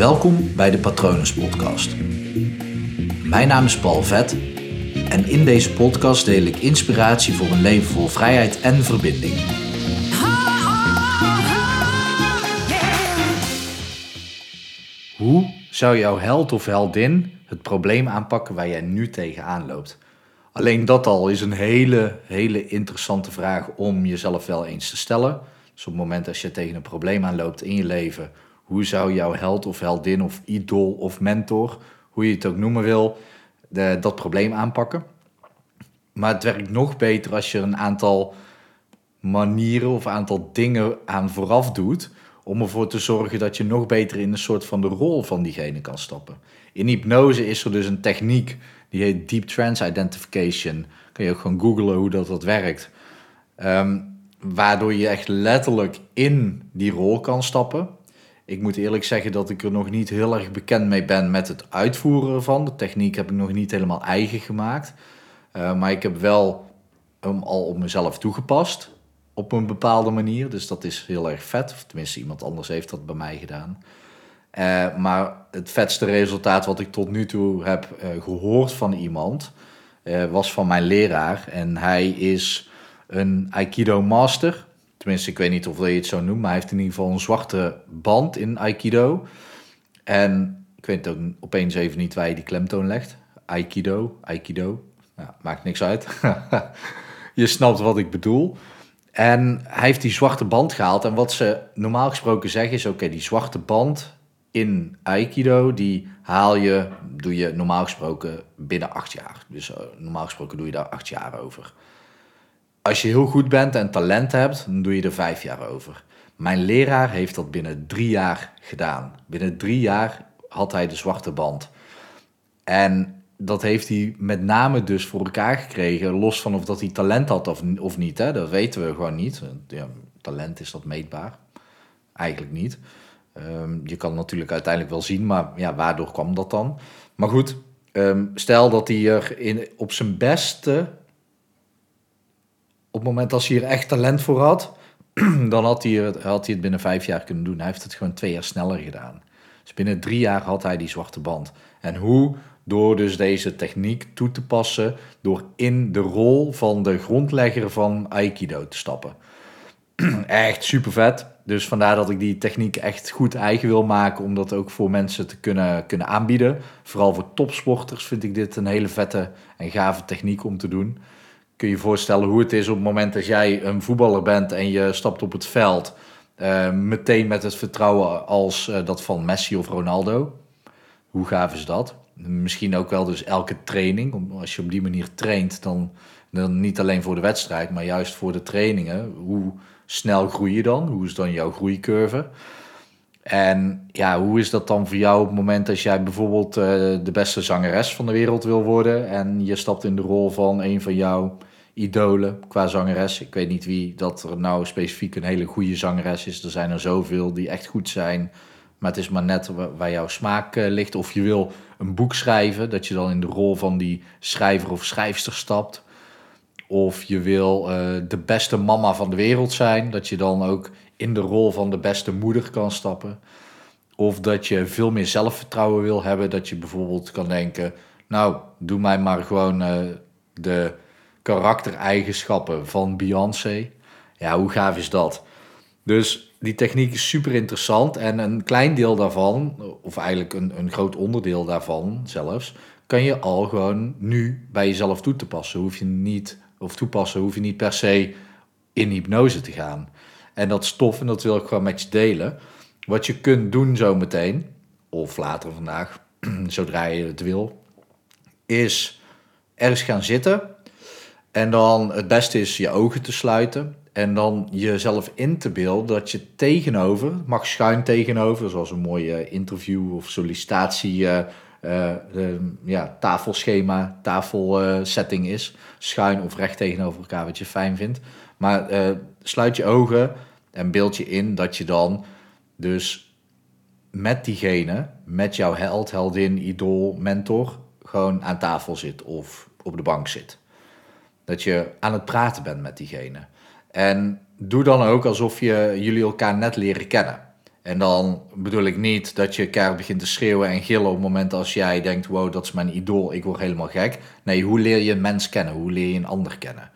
Welkom bij de Patronus Podcast. Mijn naam is Paul Vet en in deze podcast deel ik inspiratie voor een leven vol vrijheid en verbinding. Hoe zou jouw held of heldin het probleem aanpakken waar jij nu tegenaan loopt? Alleen dat al is een hele, hele interessante vraag om jezelf wel eens te stellen. Dus op het moment als je tegen een probleem aanloopt in je leven, hoe zou jouw held of heldin of idool of mentor, hoe je het ook noemen wil, de, dat probleem aanpakken? Maar het werkt nog beter als je een aantal manieren of aantal dingen aan vooraf doet om ervoor te zorgen dat je nog beter in een soort van de rol van diegene kan stappen. In hypnose is er dus een techniek die heet Deep Trance Identification. Kun je ook gewoon googlen hoe dat, dat werkt. Ehm, waardoor je echt letterlijk in die rol kan stappen. Ik moet eerlijk zeggen dat ik er nog niet heel erg bekend mee ben met het uitvoeren ervan. De techniek heb ik nog niet helemaal eigen gemaakt. Uh, maar ik heb wel hem al op mezelf toegepast. Op een bepaalde manier. Dus dat is heel erg vet. Of tenminste, iemand anders heeft dat bij mij gedaan. Uh, maar het vetste resultaat wat ik tot nu toe heb uh, gehoord van iemand, was van mijn leraar. En hij is een Aikido master. Tenminste, ik weet niet of je het zo noemt, maar hij heeft in ieder geval een zwarte band in Aikido. En ik weet ook opeens even niet waar je die klemtoon legt. Aikido, Aikido. Maakt niks uit. je snapt wat ik bedoel. En hij heeft die zwarte band gehaald. En wat ze normaal gesproken zeggen is: oké, die zwarte band in Aikido, die haal je, doe je normaal gesproken binnen acht jaar. Dus uh, normaal gesproken doe je daar acht jaar over. Als je heel goed bent en talent hebt, dan doe je er vijf jaar over. Mijn leraar heeft dat binnen drie jaar gedaan. Binnen drie jaar had hij de zwarte band. En dat heeft hij met name dus voor elkaar gekregen, los van of dat hij talent had of, of niet. Hè? Dat weten we gewoon niet. Ja, talent is dat meetbaar? Eigenlijk niet. Um, je kan natuurlijk uiteindelijk wel zien, maar ja, waardoor kwam dat dan? Maar goed, um, stel dat hij er in, op zijn beste, op het moment dat hij er echt talent voor had, dan had hij, het, had hij het binnen vijf jaar kunnen doen. Hij heeft het gewoon twee jaar sneller gedaan. Dus binnen drie jaar had hij die zwarte band. En hoe? Door dus deze techniek toe te passen, door in de rol van de grondlegger van Aikido te stappen. echt super vet. Dus vandaar dat ik die techniek echt goed eigen wil maken, om dat ook voor mensen te kunnen, kunnen aanbieden. Vooral voor topsporters vind ik dit een hele vette en gave techniek om te doen. Kun je voorstellen hoe het is op het moment dat jij een voetballer bent en je stapt op het veld, uh, meteen met het vertrouwen als uh, dat van Messi of Ronaldo. Hoe gaaf is dat? Misschien ook wel dus elke training. Als je op die manier traint, dan, dan niet alleen voor de wedstrijd, maar juist voor de trainingen. Hoe snel groei je dan? Hoe is dan jouw groeicurve? En ja, hoe is dat dan voor jou op het moment als jij bijvoorbeeld uh, de beste zangeres van de wereld wil worden en je stapt in de rol van een van jouw idolen qua zangeres? Ik weet niet wie dat er nou specifiek een hele goede zangeres is. Er zijn er zoveel die echt goed zijn. Maar het is maar net waar jouw smaak uh, ligt. Of je wil een boek schrijven, dat je dan in de rol van die schrijver of schrijfster stapt. Of je wil uh, de beste mama van de wereld zijn, dat je dan ook in de rol van de beste moeder kan stappen. Of dat je veel meer zelfvertrouwen wil hebben, dat je bijvoorbeeld kan denken: Nou, doe mij maar gewoon uh, de karaktereigenschappen van Beyoncé. Ja, hoe gaaf is dat? Dus die techniek is super interessant en een klein deel daarvan, of eigenlijk een, een groot onderdeel daarvan zelfs, kan je al gewoon nu bij jezelf toe te passen. Hoef je niet of toepassen, hoef je niet per se in hypnose te gaan. En dat stof, en dat wil ik gewoon met je delen. Wat je kunt doen zometeen, of later vandaag, zodra je het wil, is ergens gaan zitten. En dan het beste is je ogen te sluiten. En dan jezelf in te beelden dat je tegenover, mag schuin tegenover, zoals een mooie interview of sollicitatie. Uh, uh, ja, tafelschema, tafelsetting is. Schuin of recht tegenover elkaar, wat je fijn vindt. Maar sluit je ogen en beeld je in dat je dan dus met diegene, met jouw held, heldin, idool, mentor, gewoon aan tafel zit of op de bank zit. Dat je aan het praten bent met diegene. En doe dan ook alsof je jullie elkaar net leren kennen. En dan bedoel ik niet dat je keihard begint te schreeuwen en gillen op het moment als jij denkt, wow, dat is mijn idool, ik word helemaal gek. Nee, hoe leer je een mens kennen? Hoe leer je een ander kennen?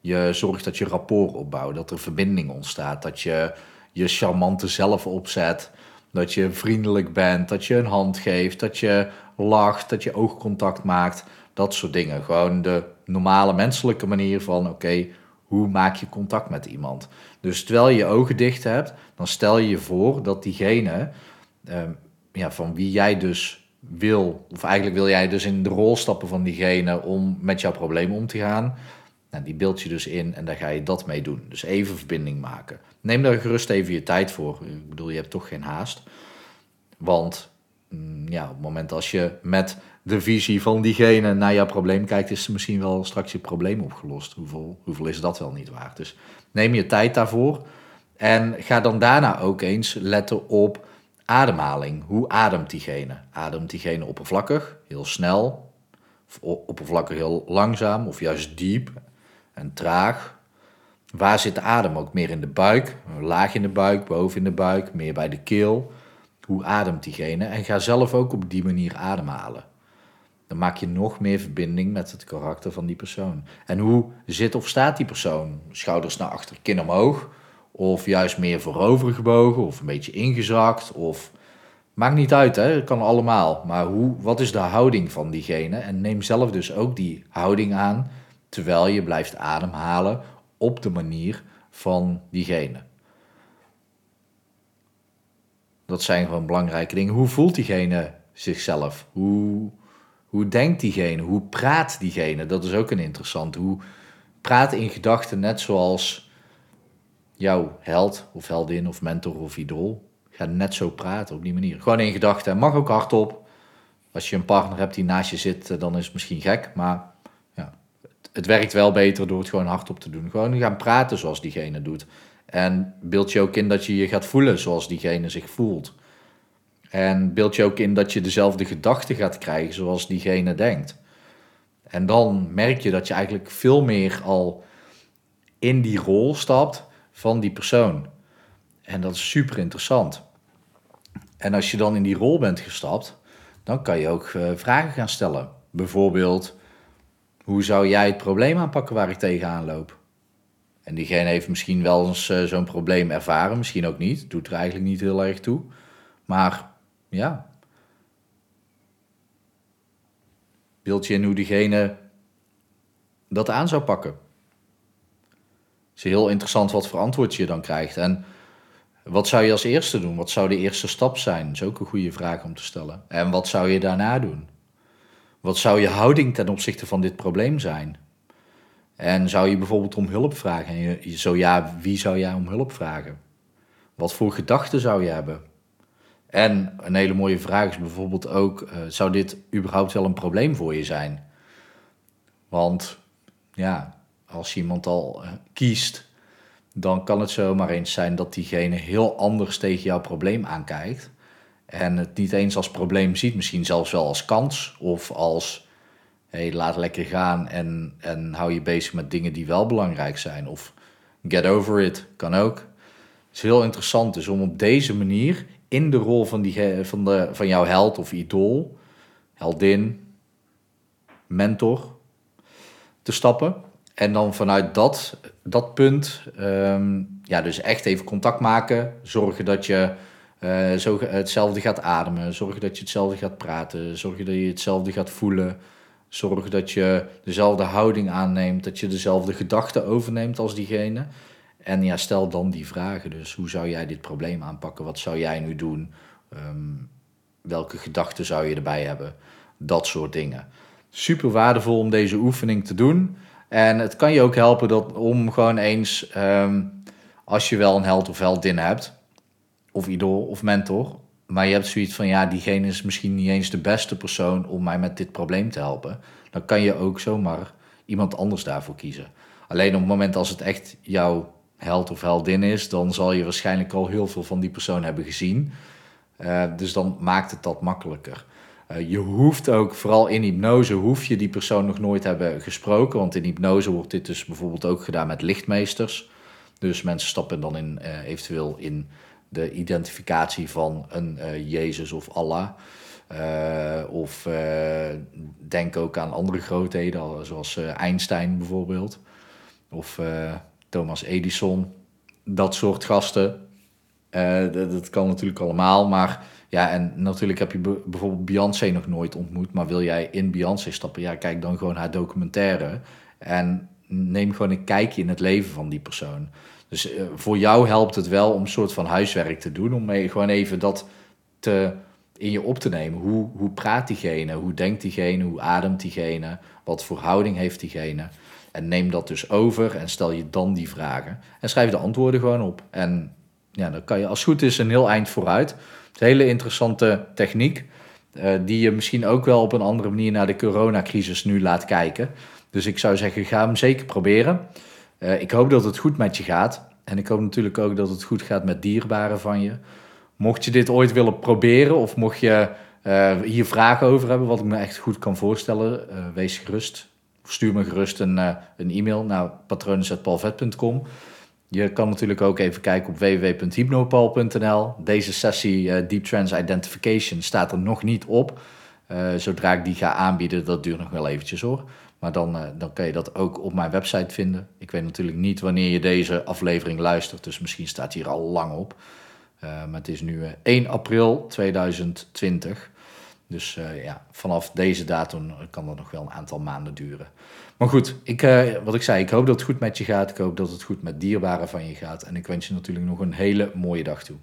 Je zorgt dat je rapport opbouwt, dat er verbinding ontstaat, dat je je charmante zelf opzet, dat je vriendelijk bent, dat je een hand geeft, dat je lacht, dat je oogcontact maakt, dat soort dingen. Gewoon de normale menselijke manier van, oké, hoe maak je contact met iemand? Dus terwijl je ogen dicht hebt, dan stel je je voor dat diegene ehm, ja, van wie jij dus wil, of eigenlijk wil jij dus in de rol stappen van diegene om met jouw probleem om te gaan. Nou, die beeld je dus in en daar ga je dat mee doen. Dus even verbinding maken. Neem daar gerust even je tijd voor. Ik bedoel, je hebt toch geen haast. Want mm, ja, op het moment als je met de visie van diegene naar jouw probleem kijkt, is misschien wel straks je probleem opgelost. Hoeveel, hoeveel is dat wel niet waard? Dus neem je tijd daarvoor. En ga dan daarna ook eens letten op ademhaling. Hoe ademt diegene? Ademt diegene oppervlakkig, heel snel, oppervlakkig heel langzaam of juist diep en traag? Waar zit de adem ook meer in de buik, laag in de buik, boven in de buik, meer bij de keel? Hoe ademt diegene? En ga zelf ook op die manier ademhalen. Dan maak je nog meer verbinding met het karakter van die persoon. En hoe zit of staat die persoon? Schouders naar achter, kin omhoog? Of juist meer voorover gebogen? Of een beetje ingezakt? Of... Maakt niet uit, hè? het kan allemaal. Maar hoe, wat is de houding van diegene? En neem zelf dus ook die houding aan, terwijl je blijft ademhalen op de manier van diegene. Dat zijn gewoon belangrijke dingen. Hoe voelt diegene zichzelf? Hoe, hoe denkt diegene? Hoe praat diegene? Dat is ook een interessant. Hoe praat in gedachten net zoals jouw held of heldin of mentor of idool. Ga net zo praten op die manier. Gewoon in gedachten. Mag ook hardop. Als je een partner hebt die naast je zit, eh, dan is het misschien gek. Maar ja, het werkt wel beter door het gewoon hardop te doen. Gewoon gaan praten zoals diegene doet. En beeld je ook in dat je je gaat voelen zoals diegene zich voelt. En beeld je ook in dat je dezelfde gedachten gaat krijgen zoals diegene denkt. En dan merk je dat je eigenlijk veel meer al in die rol stapt van die persoon. En dat is super interessant. En als je dan in die rol bent gestapt, dan kan je ook eh, vragen gaan stellen. Bijvoorbeeld, hoe zou jij het probleem aanpakken waar ik tegenaan loop? En diegene heeft misschien wel eens uh, zo'n probleem ervaren, misschien ook niet. Doet er eigenlijk niet heel erg toe. Maar ja. Beeld je in hoe diegene dat aan zou pakken? Het is heel interessant wat voor antwoord je dan krijgt. En wat zou je als eerste doen? Wat zou de eerste stap zijn? Dat is ook een goede vraag om te stellen. En wat zou je daarna doen? Wat zou je houding ten opzichte van dit probleem zijn? En zou je bijvoorbeeld om hulp vragen? Zo ja, wie zou jij om hulp vragen? Wat voor gedachten zou je hebben? En een hele mooie vraag is bijvoorbeeld ook: uh, zou dit überhaupt wel een probleem voor je zijn? Want ja, als iemand al uh, kiest, dan kan het zomaar eens zijn dat diegene heel anders tegen jouw probleem aankijkt. En het niet eens als probleem ziet, misschien zelfs wel als kans of als hey, laat lekker gaan en, en hou je bezig met dingen die wel belangrijk zijn. Of get over it, kan ook. Het is heel interessant dus om op deze manier in de rol van, die, van, de, van jouw held of idool, heldin, mentor te stappen. En dan vanuit dat, dat punt, um, ja, dus echt even contact maken. Zorgen dat je uh, zo hetzelfde gaat ademen. Zorgen dat je hetzelfde gaat praten. Zorgen dat je hetzelfde gaat voelen. Zorg dat je dezelfde houding aanneemt, dat je dezelfde gedachten overneemt als diegene. En ja, stel dan die vragen. Dus hoe zou jij dit probleem aanpakken? Wat zou jij nu doen? Um, welke gedachten zou je erbij hebben? Dat soort dingen. Super waardevol om deze oefening te doen. En het kan je ook helpen dat, om gewoon eens, um, als je wel een held of heldin hebt, of idool of mentor, maar je hebt zoiets van, ja, diegene is misschien niet eens de beste persoon om mij met dit probleem te helpen, dan kan je ook zomaar iemand anders daarvoor kiezen. Alleen op het moment als het echt jouw held of heldin is, dan zal je waarschijnlijk al heel veel van die persoon hebben gezien. Uh, dus dan maakt het dat makkelijker. Uh, je hoeft ook, vooral in hypnose, hoef je die persoon nog nooit hebben gesproken. Want in hypnose wordt dit dus bijvoorbeeld ook gedaan met lichtmeesters. Dus mensen stappen dan in, uh, eventueel in de identificatie van een Jezus of Allah. of denk ook aan andere grootheden, zoals Einstein bijvoorbeeld. Of Thomas Edison. Dat soort gasten. Dat, dat, kan natuurlijk allemaal, maar ja, en natuurlijk heb je bijvoorbeeld Beyoncé nog nooit ontmoet, maar wil jij in Beyoncé stappen? Ja, kijk dan gewoon haar documentaire en neem gewoon een kijkje in het leven van die persoon. Dus uh, voor jou helpt het wel om een soort van huiswerk te doen, om mee gewoon even dat te, in je op te nemen. Hoe, hoe praat diegene? Hoe denkt diegene? Hoe ademt diegene? Wat voor houding heeft diegene? En neem dat dus over en stel je dan die vragen. En schrijf de antwoorden gewoon op. En ja, dan kan je als het goed is een heel eind vooruit. Een hele interessante techniek. Uh, die je misschien ook wel op een andere manier naar de coronacrisis nu laat kijken. Dus ik zou zeggen, ga hem zeker proberen. Uh, ik hoop dat het goed met je gaat. En ik hoop natuurlijk ook dat het goed gaat met dierbaren van je. Mocht je dit ooit willen proberen of mocht je uh, hier vragen over hebben, wat ik me echt goed kan voorstellen, wees gerust. Stuur me gerust een, een e-mail naar patronen.palvet.com. Je kan natuurlijk ook even kijken op www.hypnopal.nl. Deze sessie uh, Deep Trance Identification staat er nog niet op. Uh, zodra ik die ga aanbieden, dat duurt nog wel eventjes hoor. Maar dan, uh, dan kan je dat ook op mijn website vinden. Ik weet natuurlijk niet wanneer je deze aflevering luistert, dus misschien staat hier al lang op. maar het is nu 1 april 2020. Dus ja, vanaf deze datum kan dat nog wel een aantal maanden duren. Maar goed, ik, uh, wat ik zei, ik hoop dat het goed met je gaat. Ik hoop dat het goed met dierbaren van je gaat. En ik wens je natuurlijk nog een hele mooie dag toe.